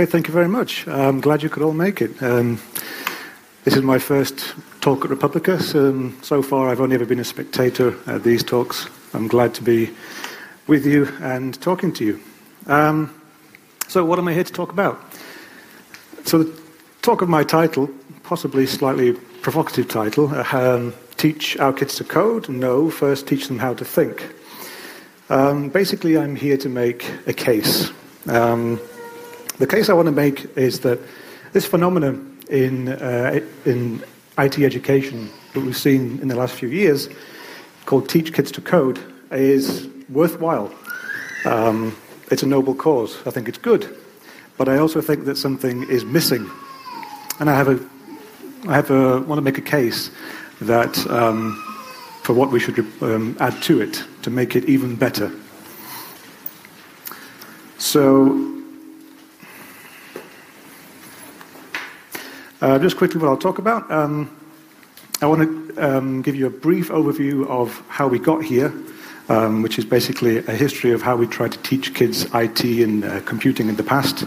Okay, thank you very much. I'm glad you could all make it. Um, this is my first talk at re:publica. So, so far, I've only ever been a spectator at these talks. I'm glad to be with you and talking to you. Um, so, what am I here to talk about? So, the talk of my title, possibly slightly provocative title, um, Teach Our Kids to Code? No, first teach them how to think. Um, basically, I'm here to make a case. Um, the case I want to make is that this phenomenon in, uh, in IT education that we've seen in the last few years, called Teach Kids to Code, is worthwhile. Um, it's a noble cause. I think it's good. But I also think that something is missing. And I have a, I have a, want to make a case that um, for what we should um, add to it to make it even better. So Uh, just quickly, what I'll talk about. Um, I want to um, give you a brief overview of how we got here, um, which is basically a history of how we tried to teach kids IT and uh, computing in the past.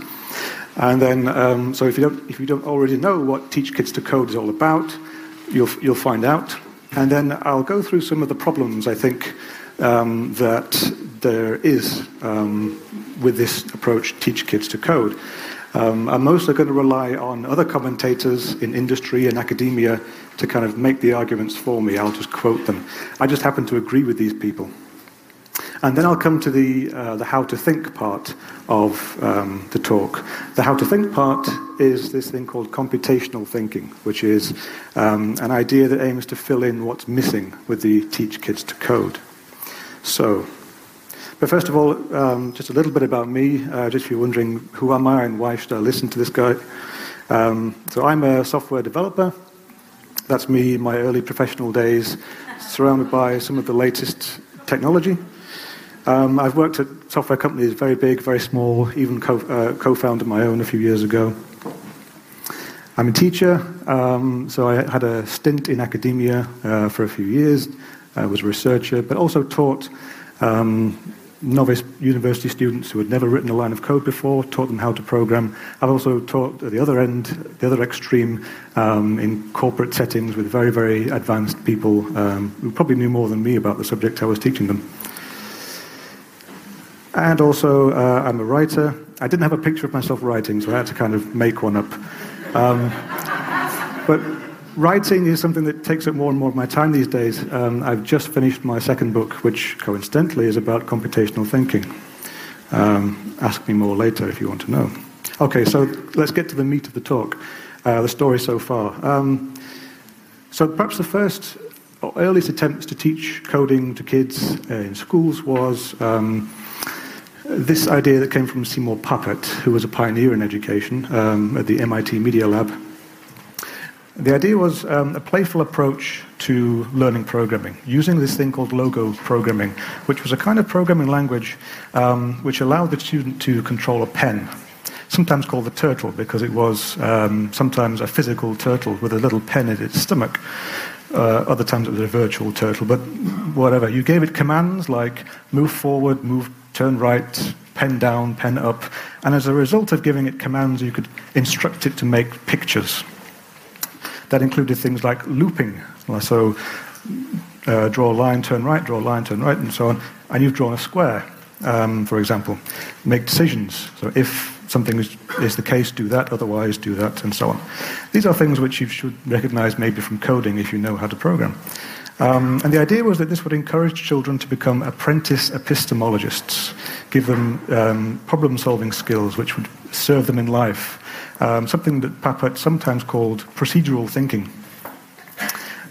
And then, um, so if you, don't, if you don't already know what Teach Kids to Code is all about, you'll, you'll find out. And then I'll go through some of the problems I think um, that there is um, with this approach, Teach Kids to Code. Um, I'm mostly going to rely on other commentators in industry and academia to kind of make the arguments for me. I'll just quote them. I just happen to agree with these people. And then I'll come to the, uh, the how to think part of um, the talk. The how to think part is this thing called computational thinking, which is um, an idea that aims to fill in what's missing with the teach kids to code. So, but first of all, um, just a little bit about me, uh, just if you're wondering who am I and why should I listen to this guy. Um, so I'm a software developer. That's me my early professional days, surrounded by some of the latest technology. Um, I've worked at software companies, very big, very small, even co- uh, co-founded my own a few years ago. I'm a teacher, um, so I had a stint in academia uh, for a few years. I was a researcher, but also taught um, novice university students who had never written a line of code before, taught them how to program. I've also taught at the other end, the other extreme, um, in corporate settings with very, very advanced people um, who probably knew more than me about the subject I was teaching them. And also, uh, I'm a writer. I didn't have a picture of myself writing, so I had to kind of make one up. Um, but writing is something that takes up more and more of my time these days. Um, I've just finished my second book, which coincidentally is about computational thinking. Um, ask me more later if you want to know. Okay, so let's get to the meat of the talk, uh, the story so far. Um, so perhaps the first earliest attempts to teach coding to kids uh, in schools was um, this idea that came from Seymour Papert, who was a pioneer in education um, at the MIT Media Lab. The idea was um, a playful approach to learning programming, using this thing called logo programming, which was a kind of programming language um, which allowed the student to control a pen, sometimes called the turtle because it was um, sometimes a physical turtle with a little pen in its stomach. Uh, other times it was a virtual turtle, but whatever. You gave it commands like move forward, move, turn right, pen down, pen up, and as a result of giving it commands, you could instruct it to make pictures. That included things like looping. So uh, draw a line, turn right, draw a line, turn right, and so on. And you've drawn a square, um, for example. Make decisions. So if something is, is, the case, do that, otherwise do that, and so on. These are things which you should recognize maybe from coding if you know how to program. Um, and the idea was that this would encourage children to become apprentice epistemologists, give them um, problem solving skills which would serve them in life um, something that Papert sometimes called procedural thinking.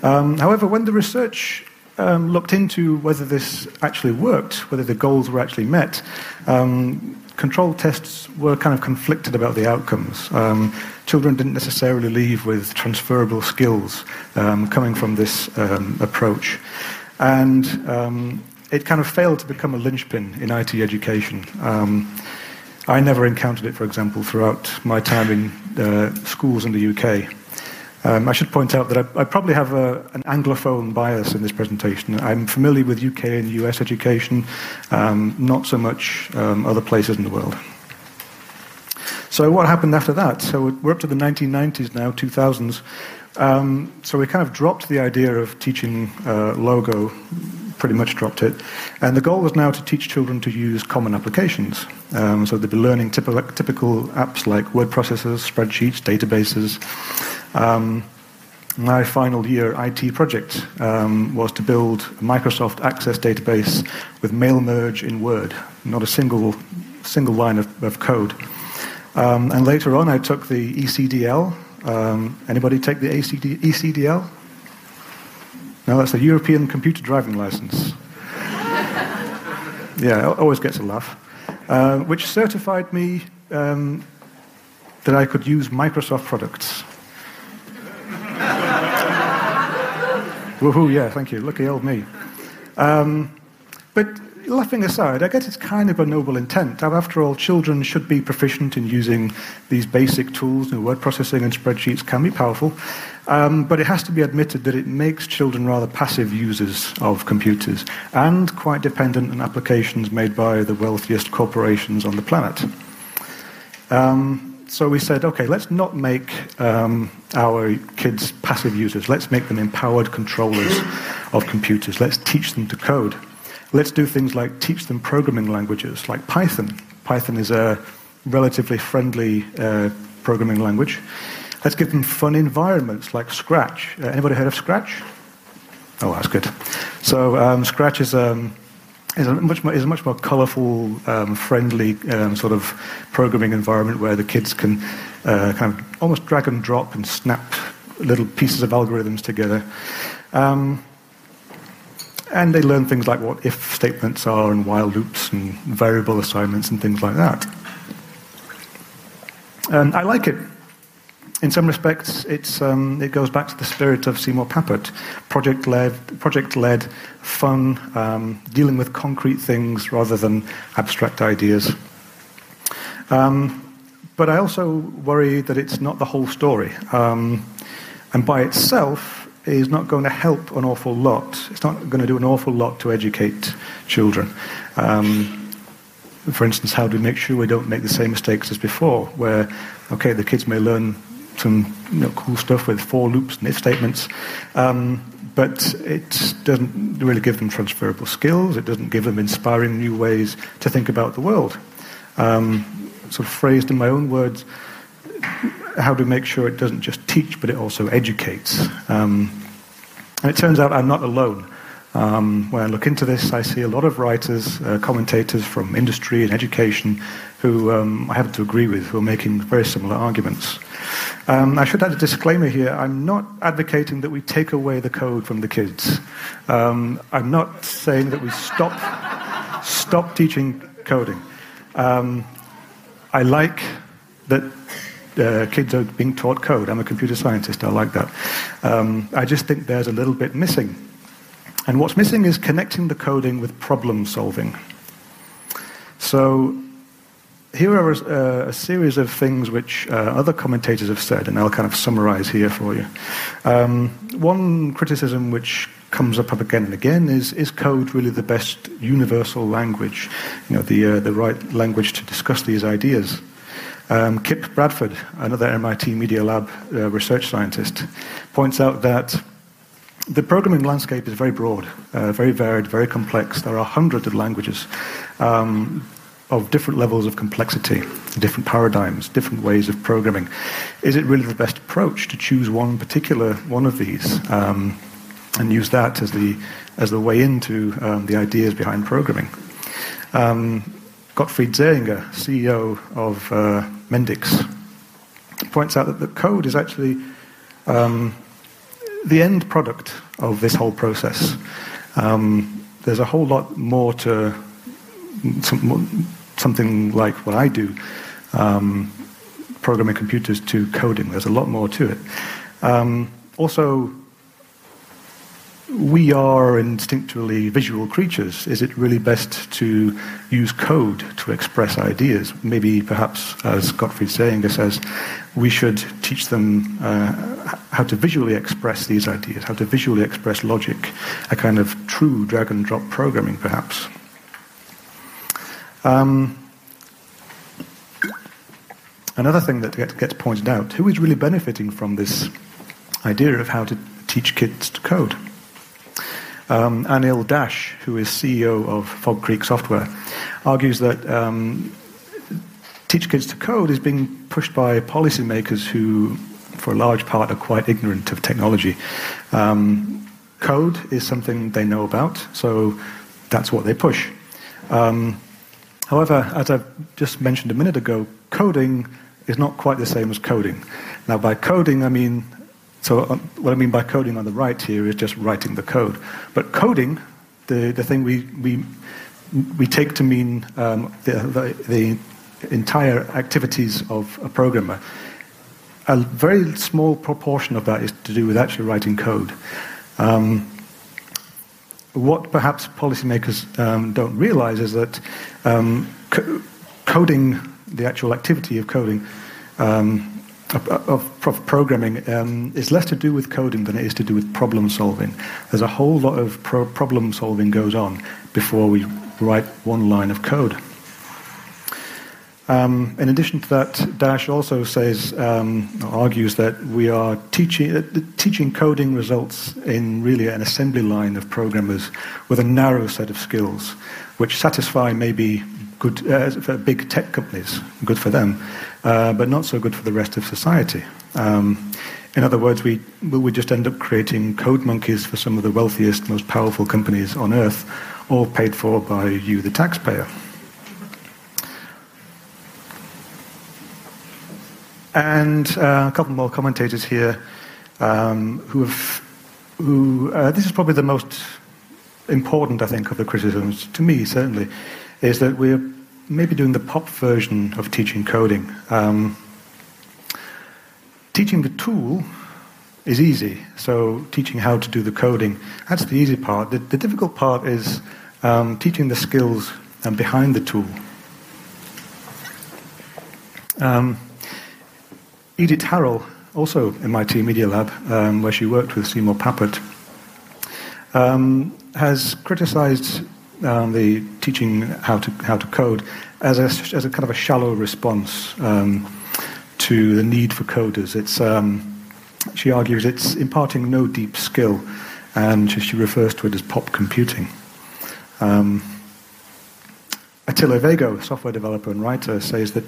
Um, however, when the research um, looked into whether this actually worked, whether the goals were actually met, um, control tests were kind of conflicted about the outcomes. Um, children didn't necessarily leave with transferable skills um, coming from this approach. And it kind of failed to become a linchpin in IT education. I never encountered it, for example, throughout my time in uh, schools in the UK. Um, I should point out that I, I probably have a, an Anglophone bias in this presentation. I'm familiar with UK and US education, um, not so much um, other places in the world. So what happened after that? So we're up to the 1990s now, 2000s. Um, so we kind of dropped the idea of teaching uh, logo, pretty much dropped it. And the goal was now to teach children to use common applications. Um, so they'd be learning typical, typical, apps like word processors, spreadsheets, databases. Um, my final year IT project um, was to build a Microsoft Access database with mail merge in Word, not a single, single line of, of code. Um, and later on, I took the ECDL. Um, anybody take the ACD, ECDL? No, that's the European Computer Driving License. yeah, always gets a laugh. Uh, which certified me um, that I could use Microsoft products. Woohoo, yeah, thank you. Lucky old me. Um, but laughing aside, I guess it's kind of a noble intent. After all, children should be proficient in using these basic tools. You know, word processing and spreadsheets can be powerful, um, but it has to be admitted that it makes children rather passive users of computers and quite dependent on applications made by the wealthiest corporations on the planet. Um, so we said, okay, let's not make um, our kids passive users. Let's make them empowered controllers of computers. Let's teach them to code. Let's do things like teach them programming languages like Python. Python is a relatively friendly uh, programming language. Let's give them fun environments like Scratch. Uh, anybody heard of Scratch? Oh, that's good. So um, Scratch is, um, is, a much more, is a much more colorful, um, friendly um, sort of programming environment where the kids can uh, kind of almost drag and drop and snap little pieces of algorithms together. Um, and they learn things like what if statements are and while loops and variable assignments and things like that. And I like it. In some respects, um, it goes back to the spirit of Seymour Papert project led, project led fun, um, dealing with concrete things rather than abstract ideas. Um, but I also worry that it's not the whole story. Um, and by itself, is not going to help an awful lot. It's not going to do an awful lot to educate children. Um, for instance, how do we make sure we don't make the same mistakes as before, where, okay, the kids may learn some you know, cool stuff with for loops and if statements, um, but it doesn't really give them transferable skills. It doesn't give them inspiring new ways to think about the world. Um, sort of phrased in my own words, how to make sure it doesn't just teach, but it also educates. Um, and it turns out I'm not alone. Um, when I look into this, I see a lot of writers, uh, commentators from industry and education who um, I happen to agree with, who are making very similar arguments. Um, I should add a disclaimer here. I'm not advocating that we take away the code from the kids. Um, I'm not saying that we stop, stop teaching coding. Um, I like that uh, kids are being taught code. I'm a computer scientist. I like that. Um, I just think there's a little bit missing. And what's missing is connecting the coding with problem solving. So here are a, a series of things which uh, other commentators have said, and I'll kind of summarize here for you. Um, one criticism which comes up again and again is, is code really the best universal language, you know, the, uh, the right language to discuss these ideas? Um, Kipp Bradford, another MIT Media Lab uh, research scientist, points out that the programming landscape is very broad, uh, very varied, very complex. There are hundreds of languages um, of different levels of complexity, different paradigms, different ways of programming. Is it really the best approach to choose one particular one of these um, and use that as the, as the way into um, the ideas behind programming? Gottfried Sehringer, CEO of uh, Mendix, points out that the code is actually um, the end product of this whole process. Um, there's a whole lot more to some, something like what I do, um, programming computers to coding. There's a lot more to it. Um, also, we are instinctually visual creatures. Is it really best to use code to express ideas? Maybe, perhaps, as Gottfried Sehringer says, we should teach them uh, how to visually express these ideas, how to visually express logic, a kind of true drag and drop programming, perhaps. Um, another thing that gets pointed out who is really benefiting from this idea of how to teach kids to code? Um, Anil Dash, who is CEO of Fog Creek Software, argues that um, teach kids to code is being pushed by policymakers who, for a large part, are quite ignorant of technology. Um, code is something they know about, so that's what they push. Um, however, as I just mentioned a minute ago, coding is not quite the same as coding. Now, by coding, I mean, so uh, what I mean by coding on the right here is just writing the code. But coding, the, the thing we, we, we take to mean um, the, the, the entire activities of a programmer, a very small proportion of that is to do with actually writing code. Um, what perhaps policymakers um, don't realize is that um, co- coding, the actual activity of coding, um, of, of, programming, um, is less to do with coding than it is to do with problem solving. There's a whole lot of pro- problem solving goes on before we write one line of code. Um, in addition to that, Dash also says, um, argues that we are teaching, uh, teaching coding results in really an assembly line of programmers with a narrow set of skills, which satisfy maybe good uh, for big tech companies, good for them, uh, but not so good for the rest of society. Um, in other words, we, we just end up creating code monkeys for some of the wealthiest, most powerful companies on earth, all paid for by you, the taxpayer. And uh, a couple more commentators here um, who have, who, uh, this is probably the most important, I think, of the criticisms, to me certainly, is that we're maybe doing the pop version of teaching coding. Um, teaching the tool is easy, so teaching how to do the coding, that's the easy part. The, the difficult part is um, teaching the skills um, behind the tool. Um, Idit Harel, also MIT Media Lab, um, where she worked with Seymour Papert, um, has criticized um, the teaching how to, how to code as a, as a kind of a shallow response um, to the need for coders. It's, um, she argues it's imparting no deep skill, and she refers to it as pop computing. Um, Attila Vago, software developer and writer, says that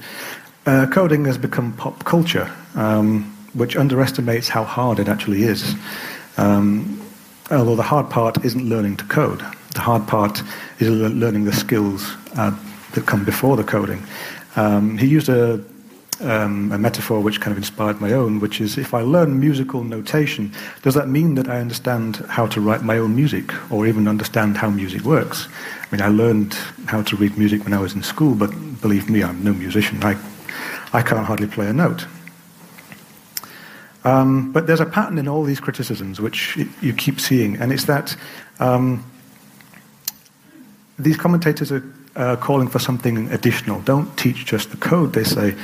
uh, coding has become pop culture, um, which underestimates how hard it actually is. Um, although the hard part isn't learning to code, the hard part is learning the skills uh, that come before the coding. Um, he used a, um, a metaphor which kind of inspired my own, which is if I learn musical notation, does that mean that I understand how to write my own music or even understand how music works? I mean, I learned how to read music when I was in school, but believe me, I'm no musician. I I can't hardly play a note. Um, but there's a pattern in all these criticisms which you keep seeing, and it's that um, these commentators are uh, calling for something additional. Don't teach just the code, they say.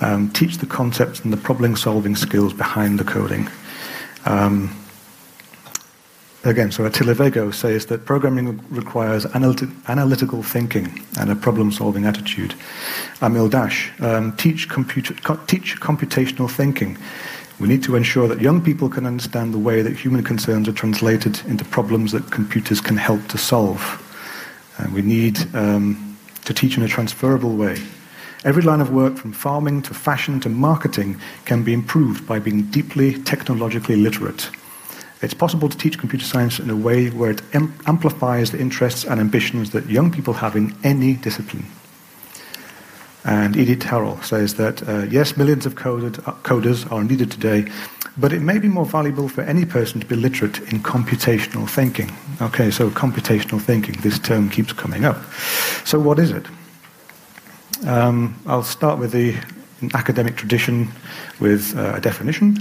Um, teach the concepts and the problem solving skills behind the coding. Um, again, so Attila Vago says that programming requires analytic, analytical thinking and a problem-solving attitude. Anil Dash, um, teach, computer, co- teach computational thinking. We need to ensure that young people can understand the way that human concerns are translated into problems that computers can help to solve. And we need um, to teach in a transferable way. Every line of work, from farming to fashion to marketing, can be improved by being deeply technologically literate. It's possible to teach computer science in a way where it amplifies the interests and ambitions that young people have in any discipline. And Idit Harel says that, uh, yes, millions of coded, uh, coders are needed today, but it may be more valuable for any person to be literate in computational thinking. Okay, so computational thinking, this term keeps coming up. So, what is it? Um, I'll start with the academic tradition with uh, a definition.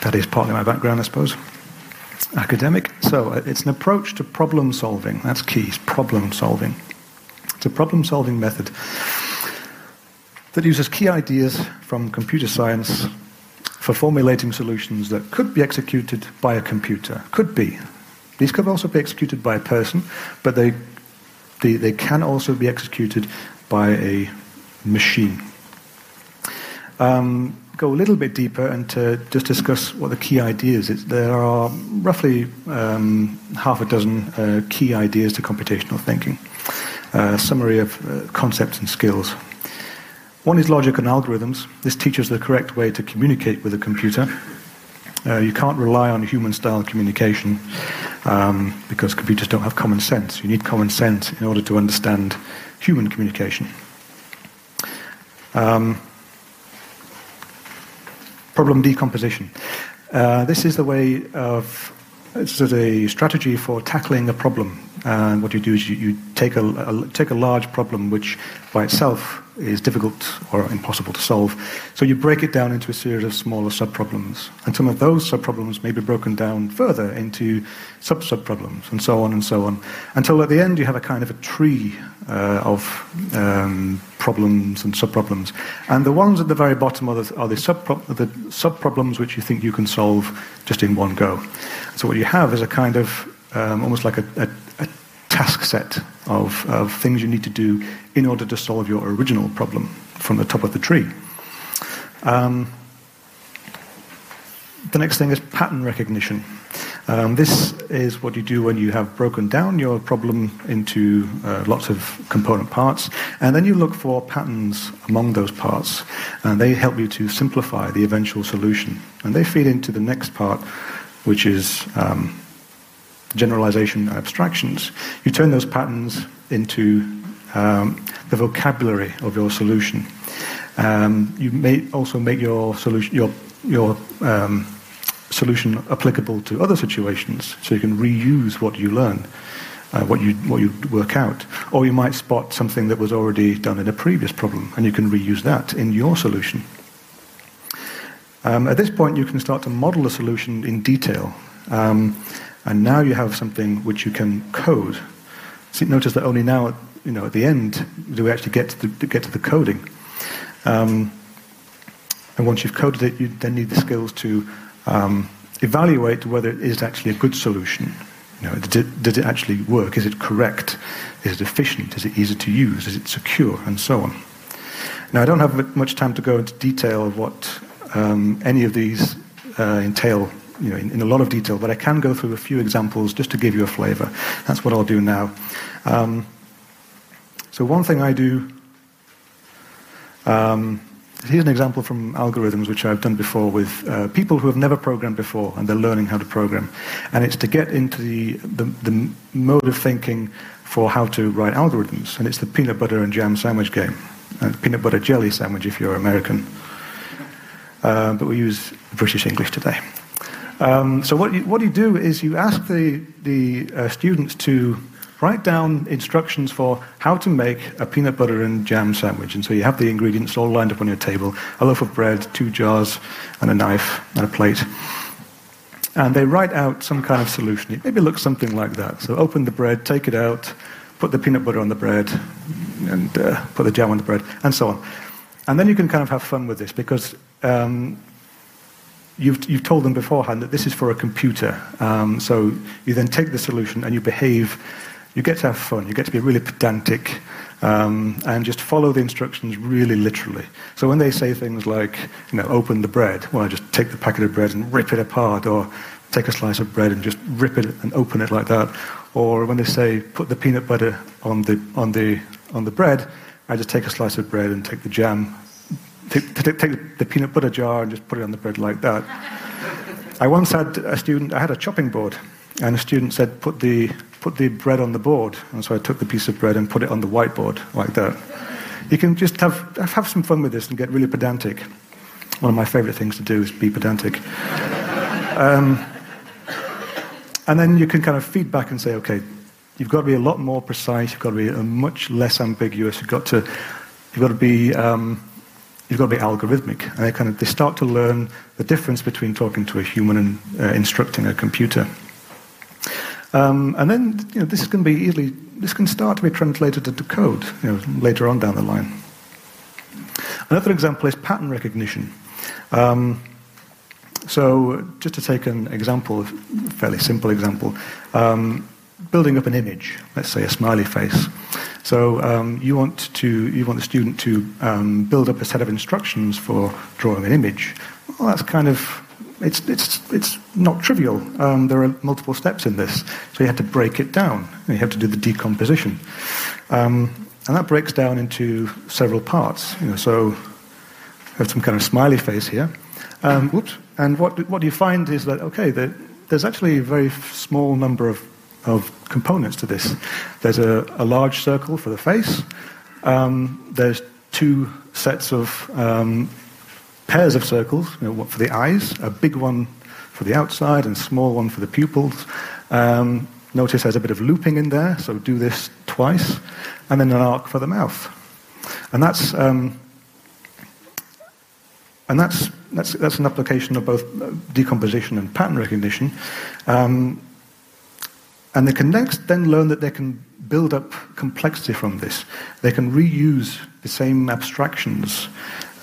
That is partly my background, I suppose. Academic. So uh, it's an approach to problem solving. That's key, problem solving. It's a problem solving method that uses key ideas from computer science for formulating solutions that could be executed by a computer. Could be. These could also be executed by a person, but they, they, they can also be executed by a machine. Um, go a little bit deeper and to just discuss what the key ideas is. There are roughly um, half a dozen uh, key ideas to computational thinking. Summary of uh, concepts and skills. One is logic and algorithms. This teaches the correct way to communicate with a computer. Uh, you can't rely on human style communication um, because computers don't have common sense. You need common sense in order to understand human communication. Um, problem decomposition. Uh, this is the way of is a strategy for tackling a problem. And what you do is you, you take, a, a, take a large problem which by itself is difficult or impossible to solve. So you break it down into a series of smaller subproblems. And some of those subproblems may be broken down further into sub-subproblems and so on and so on. Until at the end you have a kind of a tree uh, of um, problems and subproblems. And the ones at the very bottom are the, are the, subpro- the subproblems which you think you can solve just in one go. So what you have is a kind of um, almost like a, a task set of, of things you need to do in order to solve your original problem from the top of the tree. Um, the next thing is pattern recognition. Um, this is what you do when you have broken down your problem into uh, lots of component parts, and then you look for patterns among those parts, and they help you to simplify the eventual solution. And they feed into the next part, which is um, generalization abstractions. You turn those patterns into um, the vocabulary of your solution. Um, you may also make your solution your your um, solution applicable to other situations, so you can reuse what you learn, uh, what you what you work out, or you might spot something that was already done in a previous problem, and you can reuse that in your solution. Um, at this point, you can start to model a solution in detail, um, and now you have something which you can code. See, notice that only now you know, at the end, do we actually get to the, get to the coding? Um, and once you've coded it, you then need the skills to um, evaluate whether it is actually a good solution. You know, does it, it actually work? Is it correct? Is it efficient? Is it easy to use? Is it secure? And so on. Now, I don't have much time to go into detail of what um, any of these uh, entail you know, in, in, a lot of detail, but I can go through a few examples just to give you a flavor. That's what I'll do now. Um, so one thing I do, um, here's an example from algorithms which I've done before with uh, people who have never programmed before and they're learning how to program. And it's to get into the, the, the mode of thinking for how to write algorithms. And it's the peanut butter and jam sandwich game. Uh, peanut butter jelly sandwich if you're American. Uh, but we use British English today. Um, so what you, what you do is you ask the, the uh, students to write down instructions for how to make a peanut butter and jam sandwich. And so you have the ingredients all lined up on your table a loaf of bread, two jars, and a knife, and a plate. And they write out some kind of solution. It maybe looks something like that. So open the bread, take it out, put the peanut butter on the bread, and uh, put the jam on the bread, and so on. And then you can kind of have fun with this because um, you've, you've told them beforehand that this is for a computer. Um, so you then take the solution and you behave you get to have fun. You get to be really pedantic um, and just follow the instructions really literally. So when they say things like, you know, open the bread, well, I just take the packet of bread and rip it apart, or take a slice of bread and just rip it and open it like that. Or when they say put the peanut butter on the on the on the bread, I just take a slice of bread and take the jam, take, take, take the peanut butter jar and just put it on the bread like that. I once had a student. I had a chopping board, and a student said, put the put the bread on the board. And so I took the piece of bread and put it on the whiteboard like that. You can just have, have some fun with this and get really pedantic. One of my favorite things to do is be pedantic. Um, and then you can kind of feed back and say, okay, you've got to be a lot more precise, you've got to be much less ambiguous, you've got to, you've got to be, um, you've got to be algorithmic. And they kind of, they start to learn the difference between talking to a human and uh, instructing a computer. Um, and then you know, this can be easily, this can start to be translated into code you know, later on down the line. Another example is pattern recognition. Um, so just to take an example, a fairly simple example, um, building up an image, let's say a smiley face. So um, you want to you want the student to um, build up a set of instructions for drawing an image. Well, that's kind of it's it's it's not trivial. Um, there are multiple steps in this, so you have to break it down. You have to do the decomposition, um, and that breaks down into several parts. You know, so I have some kind of smiley face here. Um, whoops. And what what you find is that okay, that there's actually a very small number of of components to this. There's a, a large circle for the face. Um, there's two sets of um, pairs of circles you know, for the eyes, a big one for the outside and a small one for the pupils. Um, notice there's a bit of looping in there, so do this twice, and then an arc for the mouth. And that's, um, and that's, that's, that's an application of both decomposition and pattern recognition. And they can next then learn that they can build up complexity from this. They can reuse the same abstractions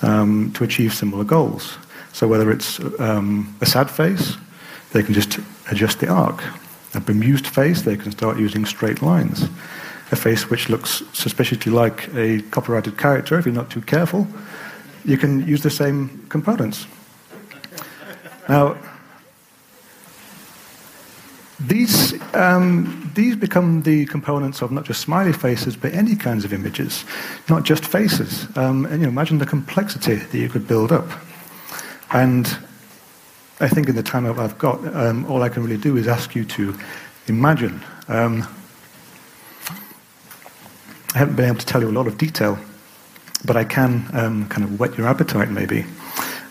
um, to achieve similar goals. So whether it's um, a sad face, they can just adjust the arc. A bemused face, they can start using straight lines. A face which looks suspiciously like a copyrighted character, if you're not too careful, you can use the same components. Now, these, um, these become the components of not just smiley faces, but any kinds of images, not just faces. Um, and you know, imagine the complexity that you could build up. And I think in the time I've got, um, all I can really do is ask you to imagine. Um, I haven't been able to tell you a lot of detail, but I can um, kind of whet your appetite maybe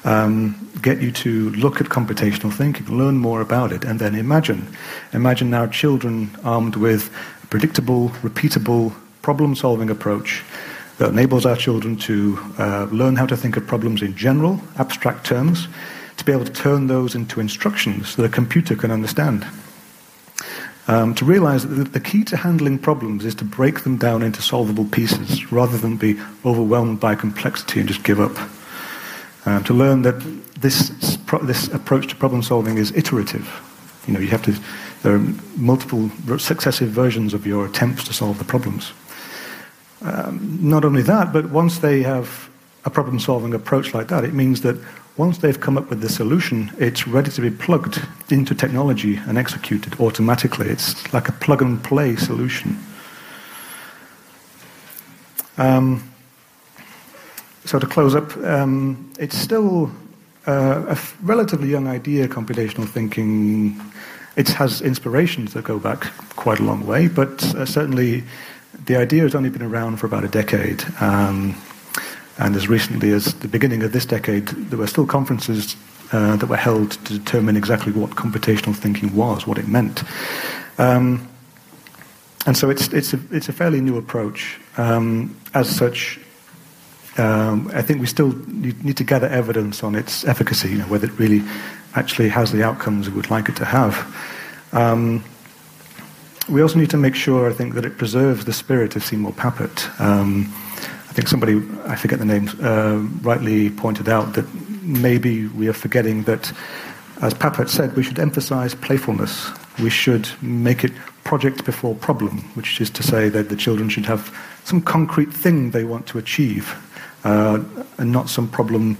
um, get you to look at computational thinking, learn more about it, and then imagine. Imagine now children armed with a predictable, repeatable, problem solving approach that enables our children to uh, learn how to think of problems in general, abstract terms, to be able to turn those into instructions that a computer can understand. Um, to realize that the key to handling problems is to break them down into solvable pieces rather than be overwhelmed by complexity and just give up. Um, to learn that this, this approach to problem solving is iterative. You know, you have to, there are multiple successive versions of your attempts to solve the problems. Um, not only that, but once they have a problem solving approach like that, it means that once they've come up with the solution, it's ready to be plugged into technology and executed automatically. It's like a plug and play solution. Um, so to close up, um, it's still uh, a relatively young idea, computational thinking. It has inspirations that go back quite a long way, but uh, certainly the idea has only been around for about a decade. Um, and as recently as the beginning of this decade, there were still conferences uh, that were held to determine exactly what computational thinking was, what it meant. Um, and so it's, it's, a, it's a fairly new approach. Um, as such, um, I think we still need to gather evidence on its efficacy, you know, whether it really actually has the outcomes we would like it to have. Um, we also need to make sure, I think, that it preserves the spirit of Seymour Papert. Um, I think somebody, I forget the name, uh, rightly pointed out that maybe we are forgetting that, as Papert said, we should emphasize playfulness. We should make it project before problem, which is to say that the children should have some concrete thing they want to achieve uh, and not some problem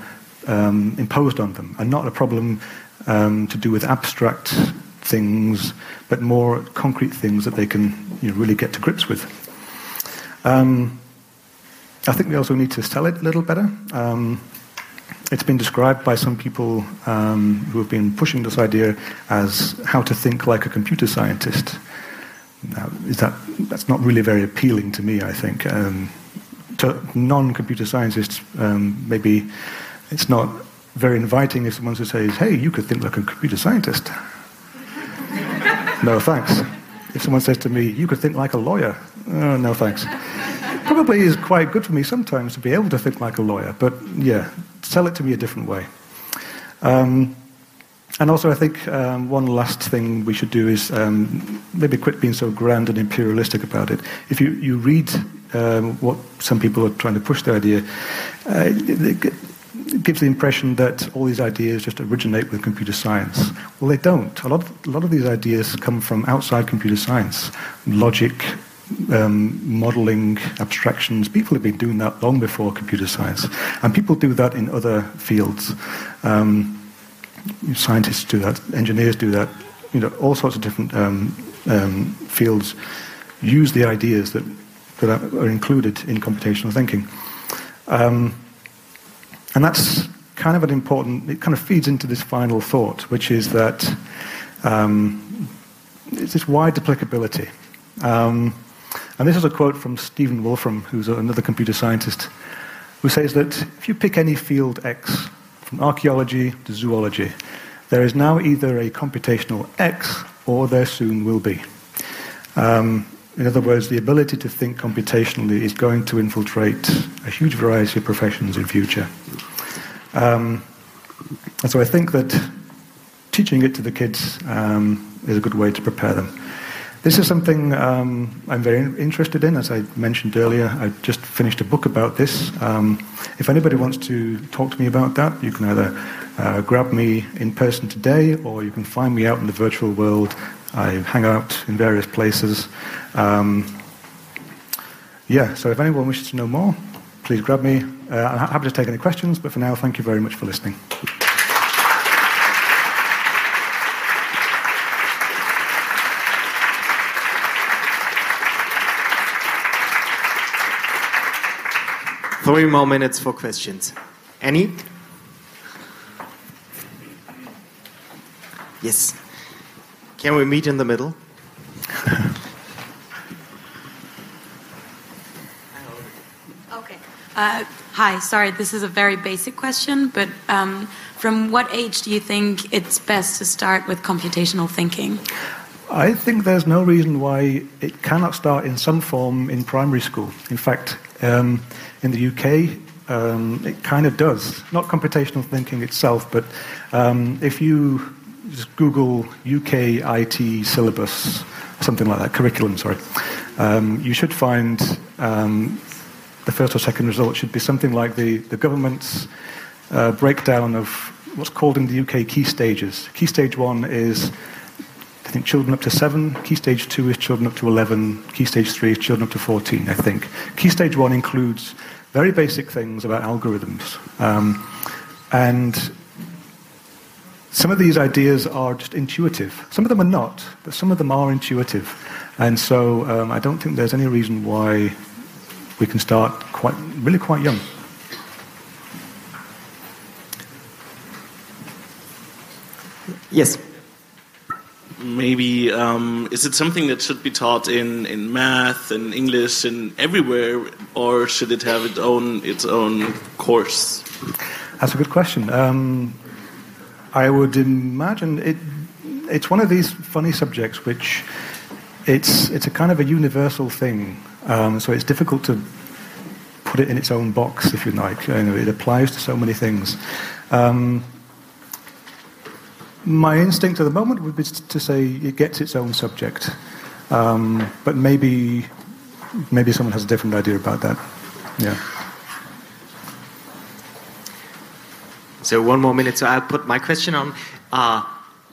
um, imposed on them, and not a problem um, to do with abstract things, but more concrete things that they can you know, really get to grips with. Um, I think we also need to sell it a little better. Um, it's been described by some people um, who have been pushing this idea as how to think like a computer scientist. Now, is that, that's not really very appealing to me, I think. To non-computer scientists, um, maybe it's not very inviting if someone says, hey, you could think like a computer scientist. no thanks. If someone says to me, you could think like a lawyer, oh, no thanks. Probably is quite good for me sometimes to be able to think like a lawyer, but yeah, sell it to me a different way. Um, and also, I think um, one last thing we should do is um, maybe quit being so grand and imperialistic about it. If you, you read um, what some people are trying to push the idea, uh, it, gives the impression that all these ideas just originate with computer science. Well, they don't. A lot of, a lot of these ideas come from outside computer science logic, um, modeling abstractions. People have been doing that long before computer science, and people do that in other fields. Um, scientists do that, engineers do that. You know, all sorts of different um, um fields use the ideas that, that are included in computational thinking. Um, and that's kind of an important, it kind of feeds into this final thought, which is that um, it's this wide applicability. Um, and this is a quote from Stephen Wolfram, who's another computer scientist, who says that if you pick any field X, from archaeology to zoology, there is now either a computational X or there soon will be. Um, in other words, the ability to think computationally is going to infiltrate a huge variety of professions in future. Um, and so I think that teaching it to the kids um, is a good way to prepare them. This is something um, I'm very interested in. As I mentioned earlier, I just finished a book about this. Um, if anybody wants to talk to me about that, you can either uh, grab me in person today or you can find me out in the virtual world I hang out in various places. Um, yeah, so if anyone wishes to know more, please grab me. Uh, I'm happy to take any questions, but for now, thank you very much for listening. Three more minutes for questions. Any? Yes. Can we meet in the middle? okay. Uh, hi, sorry, this is a very basic question, but um, from what age do you think it's best to start with computational thinking? I think there's no reason why it cannot start in some form in primary school. In fact, um, in the UK, um, it kind of does. Not computational thinking itself, but um, if you just Google UK IT syllabus, something like that, curriculum, sorry. Um, you should find um, the first or second result should be something like the, the government's uh, breakdown of what's called in the UK key stages. Key stage one is, I think, children up to seven. Key stage two is children up to 11. Key stage three is children up to 14, I think. Key stage one includes very basic things about algorithms. Um, and some of these ideas are just intuitive. Some of them are not, but some of them are intuitive. And so um, I don't think there's any reason why we can start quite, really quite young. Yes. Maybe um, is it something that should be taught in, in math and English and everywhere, or should it have its own its own course? That's a good question. Um, I would imagine it, it's one of these funny subjects which it's, it's a kind of a universal thing. Um, so it's difficult to put it in its own box, if you like. You know, it applies to so many things. Um, my instinct at the moment would be to say it gets its own subject. Um, but maybe, maybe someone has a different idea about that. Yeah. So one more minute. So I'll put my question on. Uh,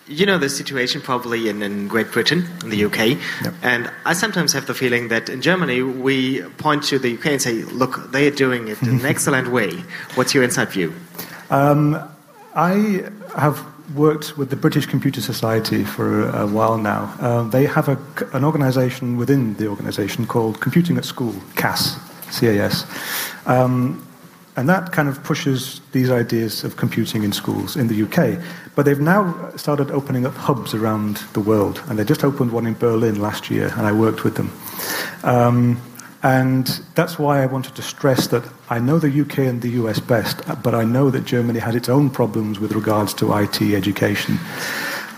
you know the situation probably in, in Great Britain, in the UK, yep. and I sometimes have the feeling that in Germany we point to the UK and say, "Look, they are doing it in an excellent way." What's your inside view? Um, I have worked with the British Computer Society for a, while now. Uh, they have a, an organisation within the organisation called Computing at School, CAS, CAS. Um, and that kind of pushes these ideas of computing in schools in the UK. But they've now started opening up hubs around the world. And they just opened one in Berlin last year, and I worked with them. Um, and that's why I wanted to stress that I know the UK and the US best, but I know that Germany had its own problems with regards to IT education.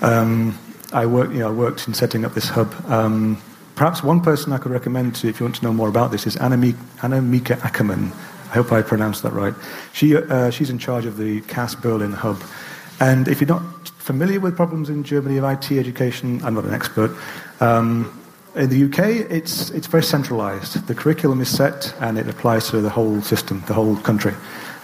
Um, I, work, you know, I worked in setting up this hub. Um, perhaps one person I could recommend to, you if you want to know more about this, is Annemieke Ackerman, I hope I pronounced that right. She, uh, she's in charge of the CAS Berlin hub. And if you're not familiar with problems in Germany of IT education, I'm not an expert. Um, in the UK, it's, it's very centralized. The curriculum is set and it applies to the whole system, the whole country.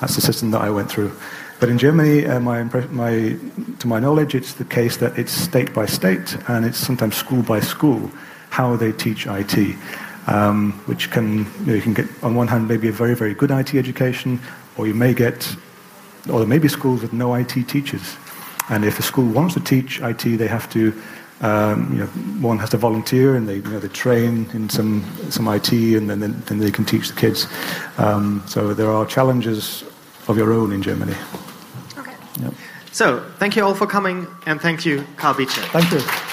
That's the system that I went through. But in Germany, uh, my, my, to my knowledge, it's the case that it's state by state and it's sometimes school by school how they teach IT. Um, which can you, know, you can get on one hand maybe a very very good IT education, or you may get, or there may be schools with no IT teachers, and if a school wants to teach IT, they have to. Um, you know, one has to volunteer and they, you know, they train in some, some IT and then, then they can teach the kids. Um, so there are challenges of your own in Germany. Okay. Yep. So, thank you all for coming, and thank you, Karl Beecher. Thank you.